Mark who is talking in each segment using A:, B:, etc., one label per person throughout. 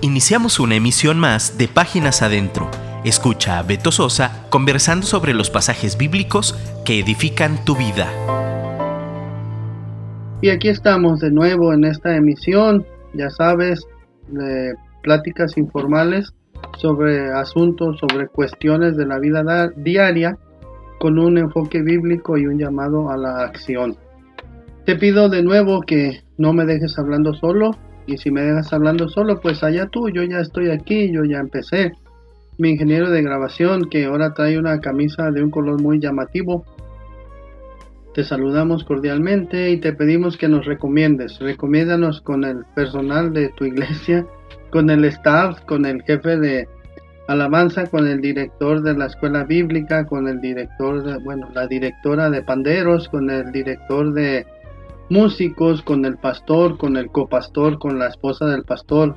A: Iniciamos una emisión más de Páginas Adentro. Escucha a Beto Sosa conversando sobre los pasajes bíblicos que edifican tu vida.
B: Y aquí estamos de nuevo en esta emisión, ya sabes, de pláticas informales sobre asuntos, sobre cuestiones de la vida diaria, con un enfoque bíblico y un llamado a la acción. Te pido de nuevo que no me dejes hablando solo, y si me dejas hablando solo, pues allá tú, yo ya estoy aquí, yo ya empecé. Mi ingeniero de grabación, que ahora trae una camisa de un color muy llamativo, te saludamos cordialmente y te pedimos que nos recomiendes. Recomiéndanos con el personal de tu iglesia, con el staff, con el jefe de alabanza, con el director de la escuela bíblica, con el director, de, bueno, la directora de panderos, con el director de músicos, con el pastor, con el copastor, con la esposa del pastor,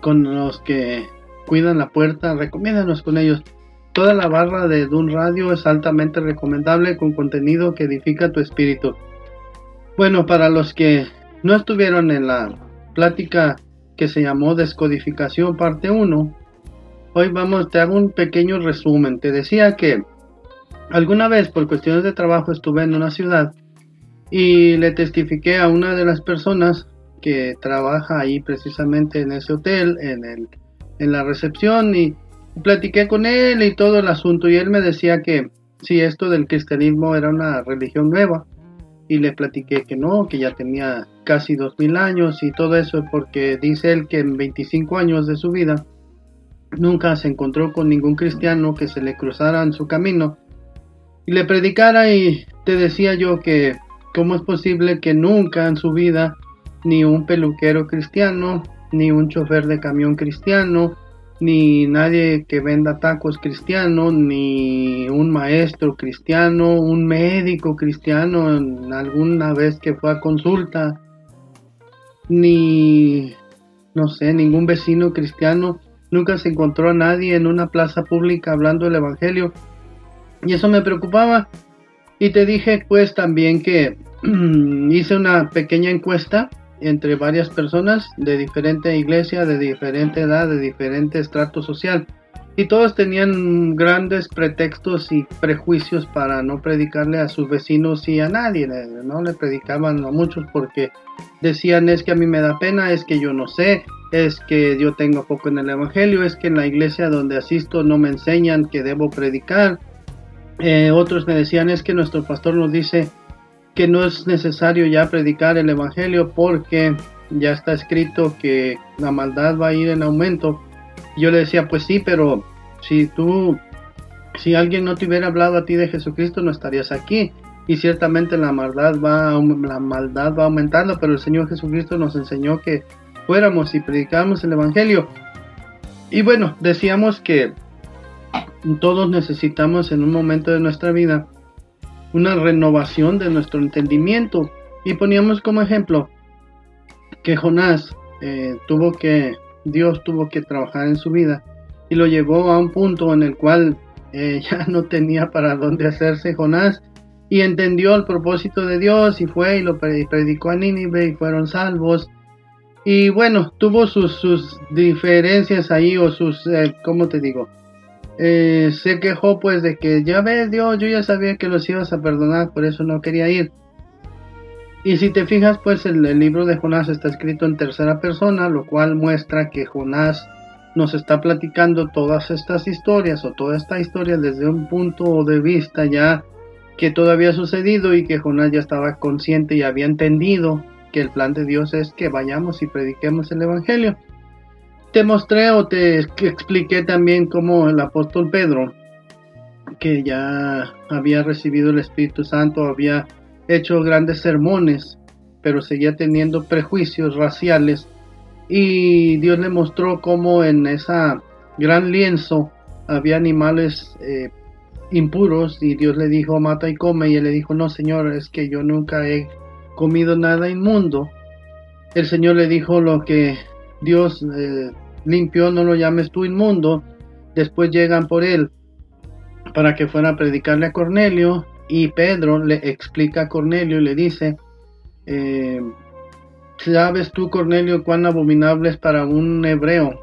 B: con los que cuidan la puerta, recomiéndanos con ellos. Toda la barra de Dun Radio es altamente recomendable con contenido que edifica tu espíritu. Bueno, para los que no estuvieron en la plática que se llamó Descodificación parte 1, hoy vamos, te hago un pequeño resumen. Te decía que alguna vez por cuestiones de trabajo estuve en una ciudad y le testifiqué a una de las personas que trabaja ahí precisamente en ese hotel, en, el, en la recepción, y platiqué con él y todo el asunto, y él me decía que si esto del cristianismo era una religión nueva, y le platiqué que no, que ya tenía casi dos mil años y todo eso, porque dice él que en 25 años de su vida nunca se encontró con ningún cristiano que se le cruzara en su camino y le predicara y te decía yo que ¿Cómo es posible que nunca en su vida ni un peluquero cristiano, ni un chofer de camión cristiano, ni nadie que venda tacos cristiano, ni un maestro cristiano, un médico cristiano alguna vez que fue a consulta, ni, no sé, ningún vecino cristiano, nunca se encontró a nadie en una plaza pública hablando el Evangelio. Y eso me preocupaba. Y te dije pues también que hice una pequeña encuesta entre varias personas de diferente iglesia, de diferente edad, de diferente estrato social. Y todos tenían grandes pretextos y prejuicios para no predicarle a sus vecinos y a nadie. No le predicaban a muchos porque decían es que a mí me da pena, es que yo no sé, es que yo tengo poco en el Evangelio, es que en la iglesia donde asisto no me enseñan que debo predicar. Eh, otros me decían es que nuestro pastor nos dice que no es necesario ya predicar el Evangelio porque ya está escrito que la maldad va a ir en aumento. Yo le decía, pues sí, pero si tú, si alguien no te hubiera hablado a ti de Jesucristo, no estarías aquí. Y ciertamente la maldad va, la maldad va aumentando, pero el Señor Jesucristo nos enseñó que fuéramos y predicáramos el Evangelio. Y bueno, decíamos que todos necesitamos en un momento de nuestra vida una renovación de nuestro entendimiento. Y poníamos como ejemplo que Jonás eh, tuvo que, Dios tuvo que trabajar en su vida y lo llevó a un punto en el cual eh, ya no tenía para dónde hacerse Jonás y entendió el propósito de Dios y fue y lo predicó a Nínive y fueron salvos. Y bueno, tuvo sus, sus diferencias ahí o sus, eh, ¿cómo te digo? Eh, se quejó pues de que ya ves Dios, yo ya sabía que los ibas a perdonar, por eso no quería ir. Y si te fijas pues el, libro de Jonás está escrito en tercera persona, lo cual muestra que Jonás nos está platicando todas estas historias o toda esta historia desde un punto de vista ya que todavía ha sucedido y que Jonás ya estaba consciente y había entendido que el plan de Dios es que vayamos y prediquemos el Evangelio te mostré o te expliqué también cómo el apóstol Pedro, que ya había recibido el Espíritu Santo, había hecho grandes sermones, pero seguía teniendo prejuicios raciales. Y Dios le mostró cómo en esa gran lienzo había animales eh, impuros y Dios le dijo mata y come y él le dijo no señor es que yo nunca he comido nada inmundo el señor le dijo lo que Dios eh, no lo llames tú inmundo. Después llegan por él para que fuera a predicarle a Cornelio y Pedro le explica a Cornelio y le dice, eh, sabes tú, Cornelio, cuán abominable es para un hebreo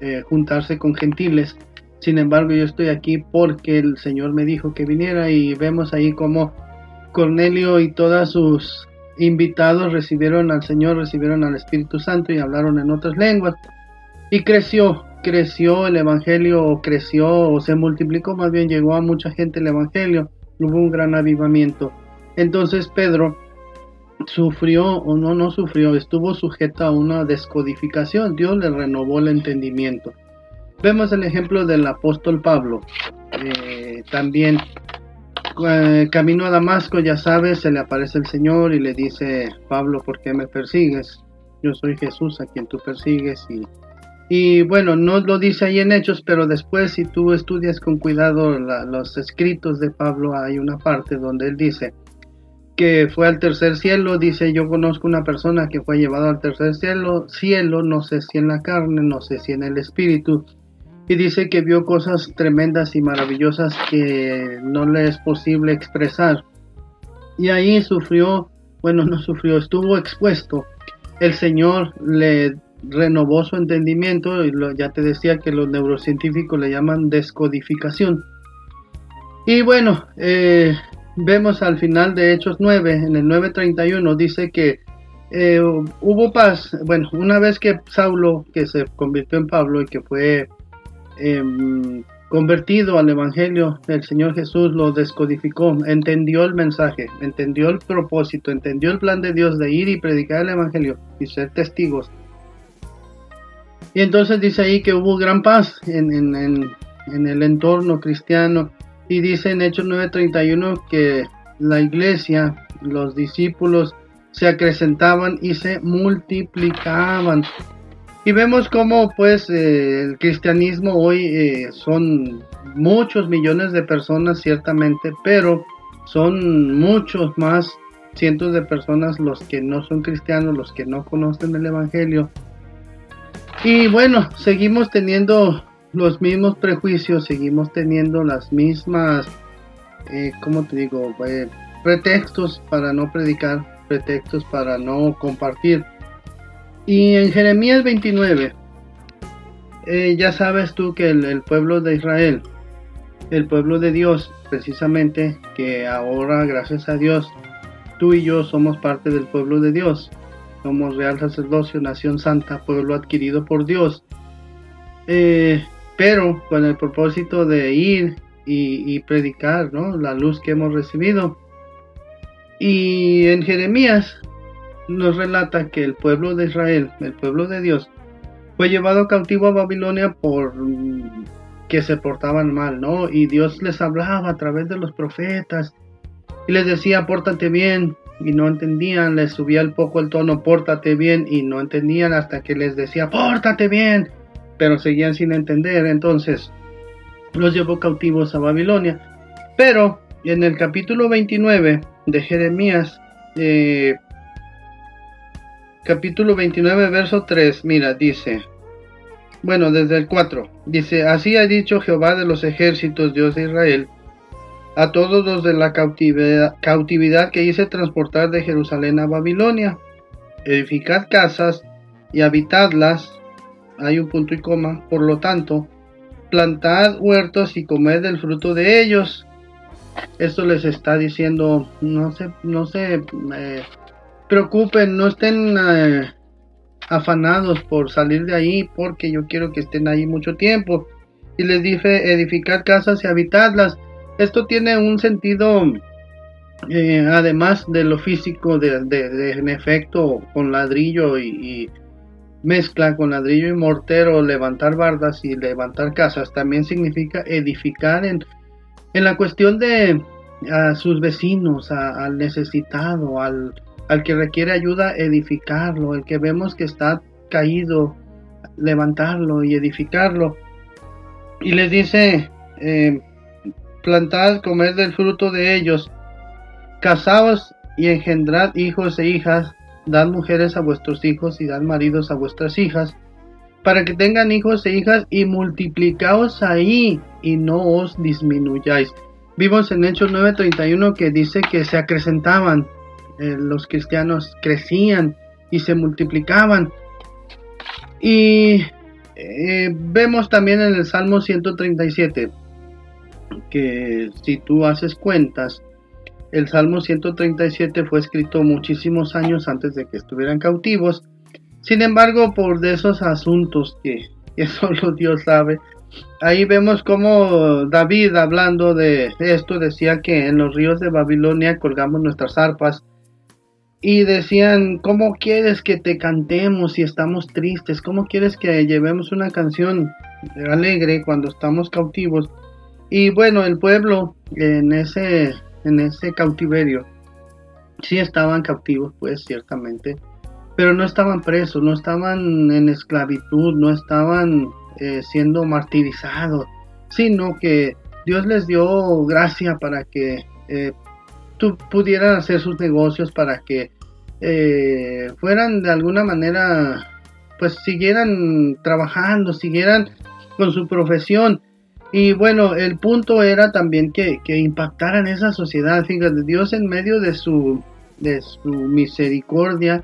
B: eh, juntarse con gentiles. Sin embargo, yo estoy aquí porque el Señor me dijo que viniera y vemos ahí como Cornelio y todos sus invitados recibieron al Señor, recibieron al Espíritu Santo y hablaron en otras lenguas. Y creció, creció el Evangelio, creció o se multiplicó, más bien llegó a mucha gente el Evangelio, hubo un gran avivamiento. Entonces Pedro sufrió o no, no sufrió, estuvo sujeto a una descodificación, Dios le renovó el entendimiento. Vemos el ejemplo del apóstol Pablo, eh, también eh, camino a Damasco, ya sabes, se le aparece el Señor y le dice, Pablo, ¿por qué me persigues? Yo soy Jesús a quien tú persigues y bueno, no lo dice ahí en Hechos, pero después si tú estudias con cuidado los escritos de Pablo, hay una parte donde él dice que fue al tercer cielo, dice yo conozco una persona que fue llevada al tercer cielo, cielo, no sé si en la carne, no sé si en el espíritu, y dice que vio cosas tremendas y maravillosas que no le es posible expresar. Y ahí sufrió, bueno, no sufrió, estuvo expuesto. El Señor le renovó su entendimiento y ya te decía que los neurocientíficos le llaman descodificación. Y bueno, eh, vemos al final de Hechos 9, en el 9.31, dice que eh, hubo paz. Bueno, una vez que Saulo, que se convirtió en Pablo y que fue em, convertido al Evangelio del Señor Jesús, lo descodificó, entendió el mensaje, entendió el propósito, entendió el plan de Dios de ir y predicar el Evangelio y ser testigos y entonces dice ahí que hubo gran paz en, el entorno cristiano. Y dice en Hechos 9:31 que la iglesia, los discípulos, se acrecentaban y se multiplicaban. Y vemos cómo pues eh, el cristianismo hoy eh, son muchos millones de personas ciertamente, pero son muchos más cientos de personas los que no son cristianos, los que no conocen el Evangelio y bueno, seguimos teniendo los mismos prejuicios, seguimos teniendo las mismas, eh, ¿cómo te digo? Eh, pretextos para no predicar, pretextos para no compartir. Y en Jeremías 29, eh, ya sabes tú que el, pueblo de Israel, el pueblo de Dios, precisamente, que ahora, gracias a Dios, tú y yo somos parte del pueblo de Dios. Somos real sacerdocio, nación santa, pueblo adquirido por Dios. Eh, pero con el propósito de ir y, predicar ¿no? la luz que hemos recibido. Y en Jeremías nos relata que el pueblo de Israel, el pueblo de Dios, fue llevado cautivo a Babilonia por que se portaban mal, ¿no? Y Dios les hablaba a través de los profetas y les decía, pórtate bien, y no entendían, les subía el poco el tono, pórtate bien y no entendían hasta que les decía, pórtate bien, pero seguían sin entender, entonces los llevó cautivos a Babilonia. Pero en el capítulo 29 de Jeremías, eh, capítulo 29, verso 3, mira, dice, bueno, desde el 4, dice, así ha dicho Jehová de los ejércitos, Dios de Israel, a todos los de la cautividad, que hice transportar de Jerusalén a Babilonia. Edificad casas y habitadlas. Hay un punto y coma. Por lo tanto, plantad huertos y comed del fruto de ellos. Esto les está diciendo, no se, no se eh, preocupen, no estén eh, afanados por salir de ahí, porque yo quiero que estén ahí mucho tiempo. Y les dije, edificar casas y habitadlas esto tiene un sentido, eh, además de lo físico, de, en efecto, con ladrillo y, mezcla con ladrillo y mortero, levantar bardas y levantar casas, también significa edificar en, en la cuestión de a sus vecinos, al necesitado, al, al que requiere ayuda, edificarlo, el que vemos que está caído, levantarlo y edificarlo. Y les dice, eh, plantad, comed del fruto de ellos, casaos y engendrad hijos e hijas, dad mujeres a vuestros hijos y dad maridos a vuestras hijas, para que tengan hijos e hijas y multiplicaos ahí y no os disminuyáis. Vimos en Hechos 9:31 que dice que se acrecentaban, eh, los cristianos crecían y se multiplicaban. Y eh, vemos también en el Salmo 137 que si tú haces cuentas, el Salmo 137 fue escrito muchísimos años antes de que estuvieran cautivos. Sin embargo, por de esos asuntos que, que solo Dios sabe, ahí vemos como David hablando de esto decía que en los ríos de Babilonia colgamos nuestras arpas y decían, ¿cómo quieres que te cantemos si estamos tristes? ¿Cómo quieres que llevemos una canción alegre cuando estamos cautivos? Y bueno, el pueblo en ese, en ese cautiverio sí estaban cautivos, pues ciertamente, pero no estaban presos, no estaban en esclavitud, no estaban eh, siendo martirizados, sino que Dios les dio gracia para que eh, pudieran hacer sus negocios, para que eh, fueran de alguna manera, pues siguieran trabajando, siguieran con su profesión. Y bueno, el punto era también que, que impactaran esa sociedad. Fíjate, Dios en medio de su, de su misericordia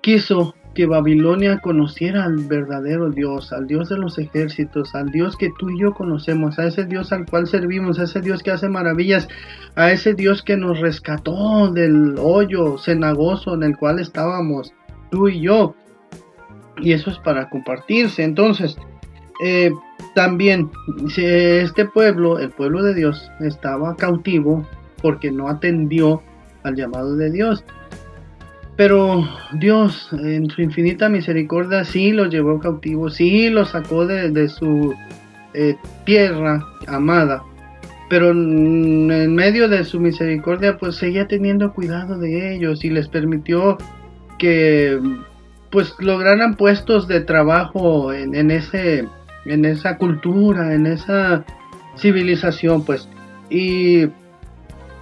B: quiso que Babilonia conociera al verdadero Dios, al Dios de los ejércitos, al Dios que tú y yo conocemos, a ese Dios al cual servimos, a ese Dios que hace maravillas, a ese Dios que nos rescató del hoyo cenagoso en el cual estábamos tú y yo. Y eso es para compartirse. Entonces, eh, también este pueblo, el pueblo de Dios, estaba cautivo porque no atendió al llamado de Dios. Pero Dios, en su infinita misericordia, sí los llevó cautivos, sí los sacó de, su eh, tierra amada. Pero en medio de su misericordia, pues seguía teniendo cuidado de ellos y les permitió que pues lograran puestos de trabajo en, ese en esa cultura, en esa civilización, pues. Y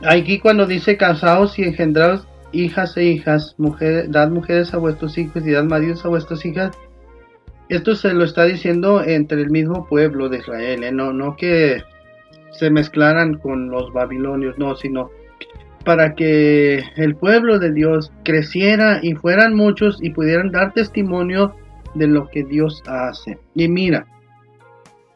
B: aquí cuando dice casados y engendrados hijas e hijas, mujeres, dad mujeres a vuestros hijos y dad maridos a vuestras hijas. Esto se lo está diciendo entre el mismo pueblo de Israel, ¿eh? no, no que se mezclaran con los babilonios, no, sino para que el pueblo de Dios creciera y fueran muchos y pudieran dar testimonio de lo que Dios hace. Y mira,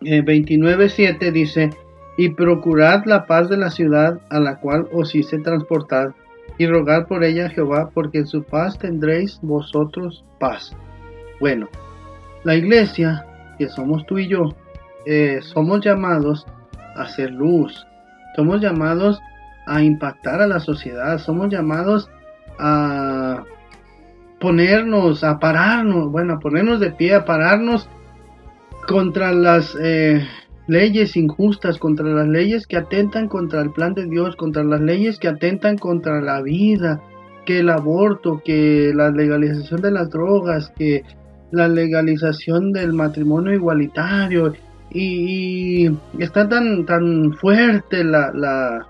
B: 29.7 dice, y procurad la paz de la ciudad a la cual os hice transportar y rogad por ella a Jehová, porque en su paz tendréis vosotros paz. Bueno, la iglesia, que somos tú y yo, eh, somos llamados a hacer luz, somos llamados a impactar a la sociedad, somos llamados a ponernos, a pararnos, bueno, a ponernos de pie, a pararnos contra las eh, leyes injustas, contra las leyes que atentan contra el plan de Dios, contra las leyes que atentan contra la vida, que el aborto, que la legalización de las drogas, que la legalización del matrimonio igualitario. Y, está tan tan fuerte la, la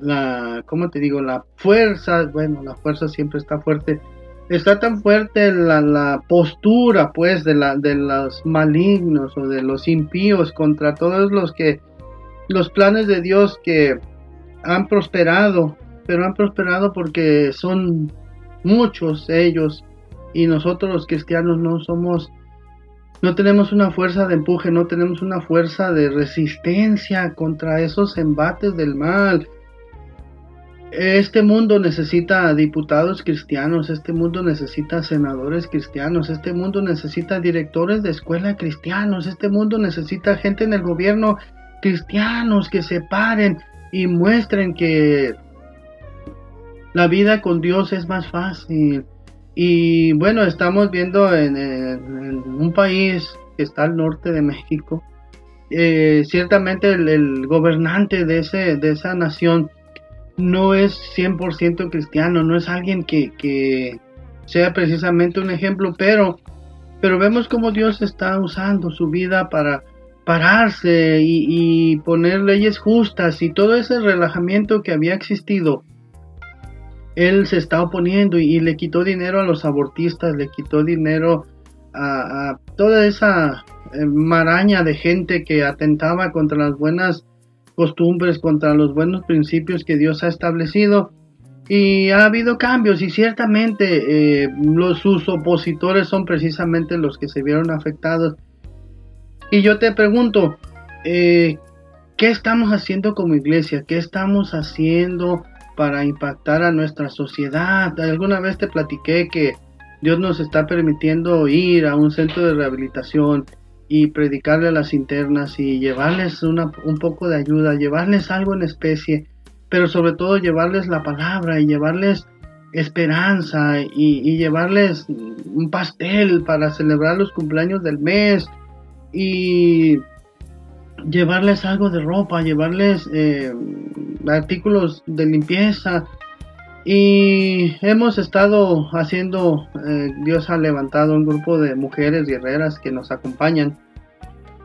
B: la cómo te digo la fuerza bueno la fuerza siempre está fuerte está tan fuerte la, postura pues de, la, de los malignos o de los impíos contra todos los que los planes de Dios que han prosperado, pero han prosperado porque son muchos ellos y nosotros los cristianos no somos no tenemos una fuerza de empuje, no tenemos una fuerza de resistencia contra esos embates del mal, este mundo necesita diputados cristianos, este mundo necesita senadores cristianos, este mundo necesita directores de escuela cristianos, este mundo necesita gente en el gobierno cristianos que se paren y muestren que la vida con Dios es más fácil. Y bueno, estamos viendo en, un país que está al norte de México, eh, ciertamente el, el, gobernante de, ese, de esa nación no es 100% cristiano, no es alguien que, sea precisamente un ejemplo, pero, pero vemos cómo Dios está usando su vida para pararse y, poner leyes justas y todo ese relajamiento que había existido. Él se está oponiendo y, le quitó dinero a los abortistas, le quitó dinero a, a toda esa eh, maraña de gente que atentaba contra las buenas costumbres, contra los buenos principios que Dios ha establecido. Y ha habido cambios y ciertamente eh, los, sus opositores son precisamente los que se vieron afectados. Y yo te pregunto, eh, ¿qué estamos haciendo como iglesia? ¿Qué estamos haciendo para impactar a nuestra sociedad? Alguna vez te platiqué que Dios nos está permitiendo ir a un centro de rehabilitación y predicarle a las internas y llevarles una, un poco de ayuda, llevarles algo en especie, pero sobre todo llevarles la palabra y llevarles esperanza y, llevarles un pastel para celebrar los cumpleaños del mes y llevarles algo de ropa, llevarles eh, artículos de limpieza, y hemos estado haciendo, eh, Dios ha levantado un grupo de mujeres guerreras que nos acompañan.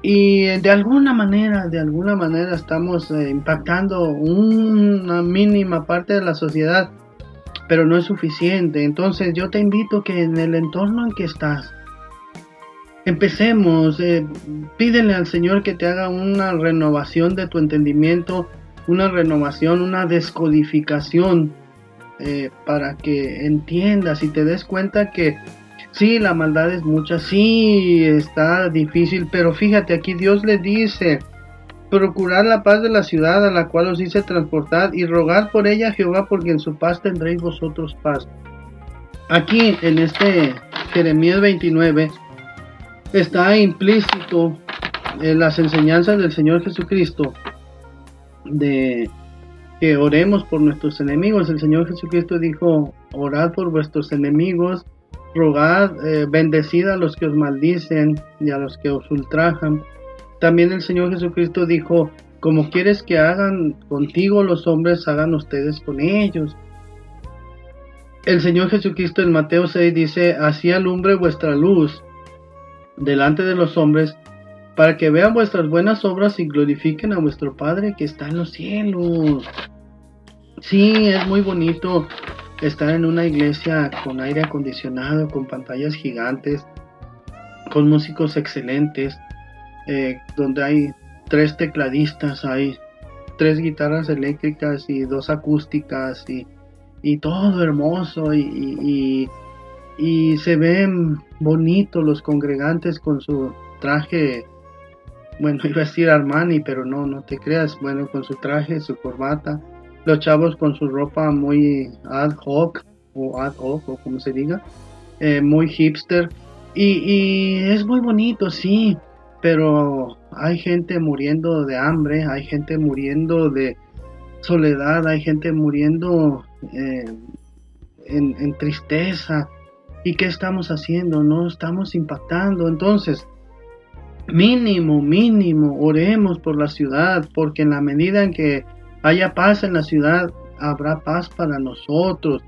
B: Y de alguna manera, de alguna manera estamos eh, impactando una mínima parte de la sociedad, pero no es suficiente. Entonces yo te invito que en el entorno en que estás, empecemos, eh, pídele al Señor que te haga una renovación de tu entendimiento, una renovación, una descodificación eh, para que entiendas y te des cuenta que sí, la maldad es mucha, sí, está difícil, pero fíjate, aquí Dios le dice, procurar la paz de la ciudad a la cual os hice transportar y rogar por ella Jehová, porque en su paz tendréis vosotros paz. Aquí en este Jeremías 29 está implícito en las enseñanzas del Señor Jesucristo de que oremos por nuestros enemigos. El Señor Jesucristo dijo, orad por vuestros enemigos, rogad, eh, bendecid a los que os maldicen y a los que os ultrajan. También el Señor Jesucristo dijo, como quieres que hagan contigo los hombres, hagan ustedes con ellos. El Señor Jesucristo en Mateo 6 dice, así alumbre vuestra luz delante de los hombres, para que vean vuestras buenas obras y glorifiquen a vuestro Padre que está en los cielos. Sí, es muy bonito estar en una iglesia con aire acondicionado, con pantallas gigantes, con músicos excelentes, eh, donde hay tres tecladistas, hay tres guitarras eléctricas y dos acústicas y, todo hermoso y, y se ven bonitos los congregantes con su traje bueno, iba a decir Armani, pero no, no te creas, bueno, con su traje, su corbata, los chavos con su ropa muy ad hoc, o ad hoc, o como se diga, eh, muy hipster, y, es muy bonito, sí, pero hay gente muriendo de hambre, hay gente muriendo de soledad, hay gente muriendo eh, en tristeza. ¿Y qué estamos haciendo? No estamos impactando. Entonces, mínimo, mínimo, oremos por la ciudad, porque en la medida en que haya paz en la ciudad, habrá paz para nosotros.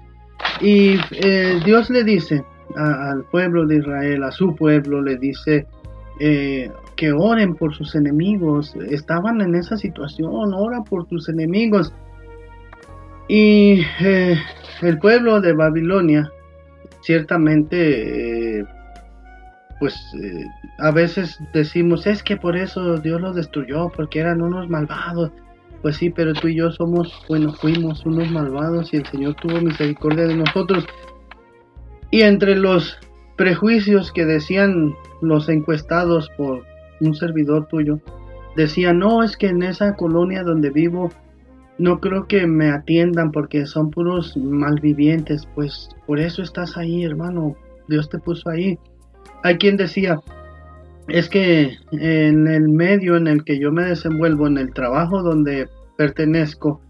B: Y eh, Dios le dice al pueblo de Israel, a su pueblo, le dice eh, que oren por sus enemigos. Estaban en esa situación, ora por tus enemigos. Y eh, el pueblo de Babilonia, ciertamente pues eh, a veces decimos, es que por eso Dios los destruyó, porque eran unos malvados. Pues sí, pero tú y yo somos, bueno, fuimos unos malvados y el Señor tuvo misericordia de nosotros. Y entre los prejuicios que decían los encuestados por un servidor tuyo, decían, no, es que en esa colonia donde vivo no creo que me atiendan porque son puros malvivientes. Pues por eso estás ahí, hermano. Dios te puso ahí. Hay quien decía, es que en el medio en el que yo me desenvuelvo, en el trabajo donde pertenezco,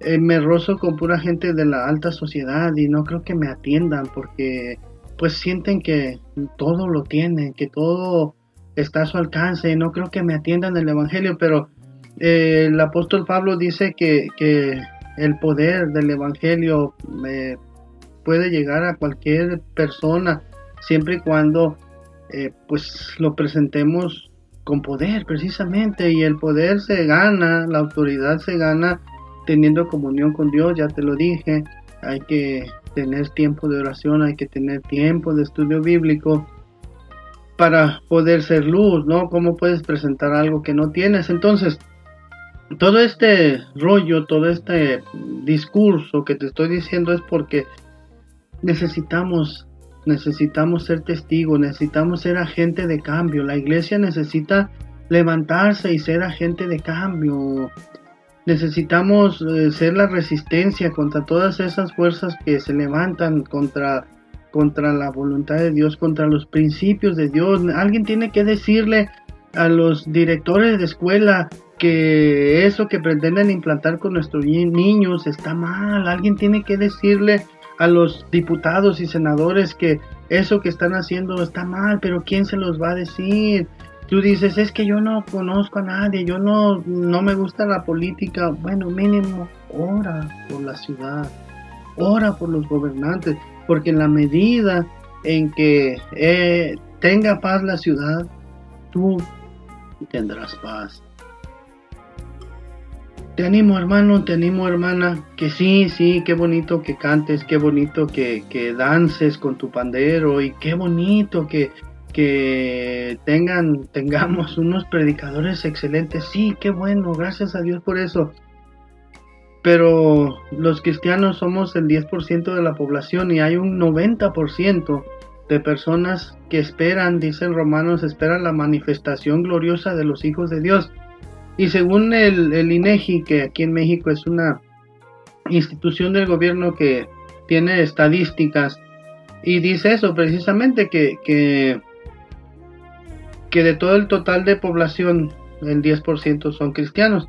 B: eh, me rozo con pura gente de la alta sociedad y no creo que me atiendan porque pues sienten que todo lo tienen, que todo está a su alcance y no creo que me atiendan el Evangelio, pero eh, el apóstol Pablo dice que, el poder del Evangelio eh, puede llegar a cualquier persona siempre y cuando eh, pues lo presentemos con poder precisamente y el poder se gana, la autoridad se gana teniendo comunión con Dios, ya te lo dije, hay que tener tiempo de oración, hay que tener tiempo de estudio bíblico para poder ser luz, ¿no? ¿Cómo puedes presentar algo que no tienes? Entonces, todo este rollo, todo este discurso que te estoy diciendo es porque necesitamos, necesitamos ser testigos, necesitamos ser agente de cambio. La iglesia necesita levantarse y ser agente de cambio. Necesitamos eh, ser la resistencia contra todas esas fuerzas que se levantan contra, contra la voluntad de Dios, contra los principios de Dios. Alguien tiene que decirle a los directores de escuela que eso que pretenden implantar con nuestros niños está mal. Alguien tiene que decirle a los diputados y senadores que eso que están haciendo está mal, pero ¿quién se los va a decir? Tú dices, es que yo no conozco a nadie, yo no, no me gusta la política. Bueno, mínimo, ora por la ciudad, ora por los gobernantes, porque en la medida en que eh, tenga paz la ciudad, tú tendrás paz. Te animo hermano, te animo hermana, que sí, sí, qué bonito que cantes, qué bonito que, que dances con tu pandero y qué bonito que, que tengan, tengamos unos predicadores excelentes. Sí, qué bueno, gracias a Dios por eso. Pero los cristianos somos el 10% de la población y hay un 90% de personas que esperan, dicen romanos, esperan la manifestación gloriosa de los hijos de Dios. Y según el, el INEGI, que aquí en México es una institución del gobierno que tiene estadísticas, y dice eso precisamente, que, que, que de todo el total de población, el 10% son cristianos.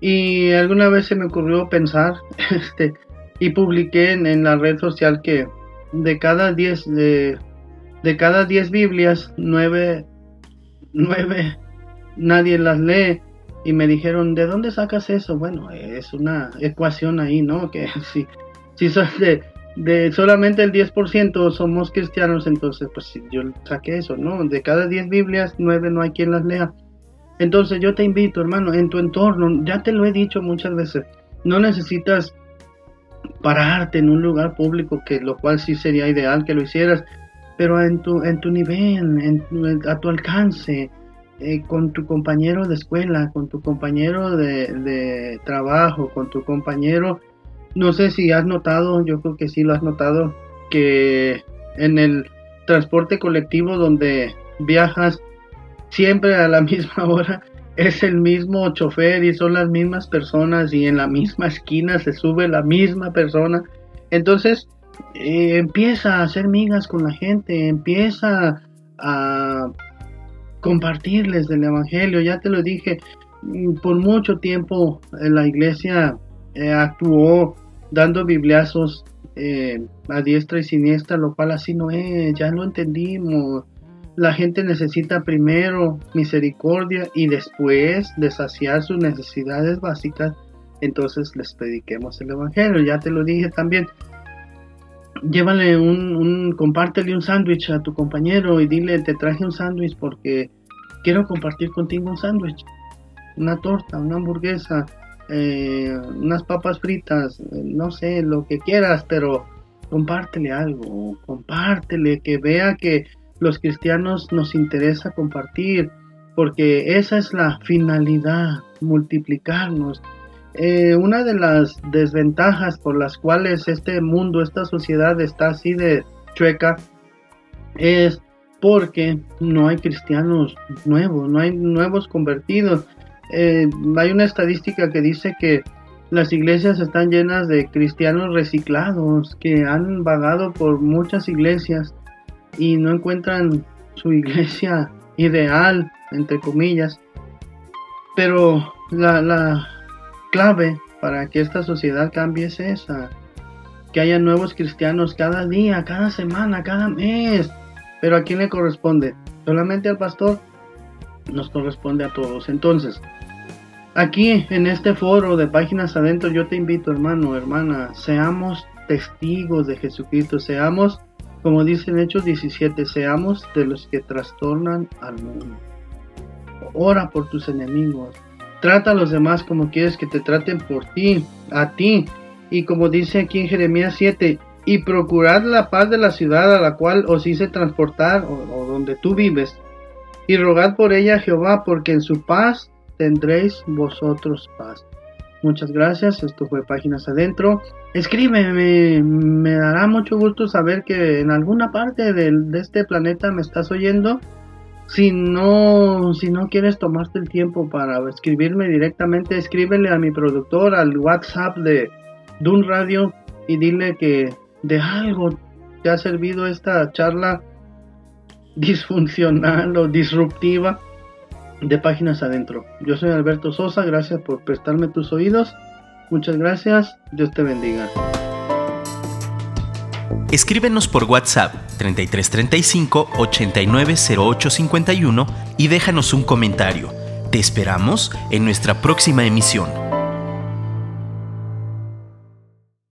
B: Y alguna vez se me ocurrió pensar, este, y publiqué en, la red social que de cada 10 de, de cada 10 Biblias, 9, 9 nadie las lee y me dijeron, ¿de dónde sacas eso? Bueno, es una ecuación ahí, ¿no? Que si, si de, de solamente el 10% somos cristianos, entonces pues yo saqué eso, ¿no? De cada 10 Biblias, 9 no hay quien las lea. Entonces yo te invito, hermano, en tu entorno, ya te lo he dicho muchas veces, no necesitas pararte en un lugar público, que lo cual sí sería ideal que lo hicieras, pero en tu, en tu nivel, en, a tu alcance, eh, con tu compañero de escuela, con tu compañero de, trabajo, con tu compañero, no sé si has notado, yo creo que sí lo has notado, que en el transporte colectivo donde viajas siempre a la misma hora es el mismo chofer y son las mismas personas y en la misma esquina se sube la misma persona. Entonces eh, empieza a hacer migas con la gente, empieza a compartirles del Evangelio. Ya te lo dije, mm, por mucho tiempo eh, la iglesia eh, actuó dando bibliazos eh, a diestra y siniestra, lo cual así no es, ya lo entendimos. La gente necesita primero misericordia y después de saciar sus necesidades básicas, entonces les prediquemos el Evangelio. Ya te lo dije también, llévale un, un compártele un sándwich a tu compañero y dile, te traje un sándwich porque quiero compartir contigo un sándwich, una torta, una hamburguesa, eh, unas papas fritas, no sé, lo que quieras, pero compártele algo, compártele, que vea que los cristianos nos interesa compartir, porque esa es la finalidad, multiplicarnos, eh, una de las desventajas por las cuales este mundo, esta sociedad está así de chueca, es porque no hay cristianos nuevos, no hay nuevos convertidos. Eh, hay una estadística que dice que las iglesias están llenas de cristianos reciclados que han vagado por muchas iglesias y no encuentran su iglesia ideal, entre comillas. Pero la, la, clave para que esta sociedad cambie es esa. Que haya nuevos cristianos cada día, cada semana, cada mes. Pero ¿a quién le corresponde? ¿Solamente al pastor? Nos corresponde a todos. Entonces, aquí en este foro de páginas adentro, yo te invito, hermano, hermana, seamos testigos de Jesucristo, seamos, como dice en Hechos 17, seamos de los que trastornan al mundo. Ora por tus enemigos, Trata a los demás como quieres que te traten por ti, a ti. Y como dice aquí en Jeremías 7, y procurad la paz de la ciudad a la cual os hice transportar o, donde tú vives. Y rogad por ella a Jehová, porque en su paz tendréis vosotros paz. Muchas gracias, esto fue Páginas Adentro. Escríbeme, me dará mucho gusto saber que en alguna parte de, de este planeta me estás oyendo. Si no, si no quieres tomarte el tiempo para escribirme directamente, escríbele a mi productor al WhatsApp de Dun Radio y dile que de algo te ha servido esta charla disfuncional o disruptiva de páginas adentro. Yo soy Alberto Sosa, gracias por prestarme tus oídos. Muchas gracias, Dios te bendiga.
A: Escríbenos por WhatsApp 3335 890851 y déjanos un comentario. Te esperamos en nuestra próxima emisión.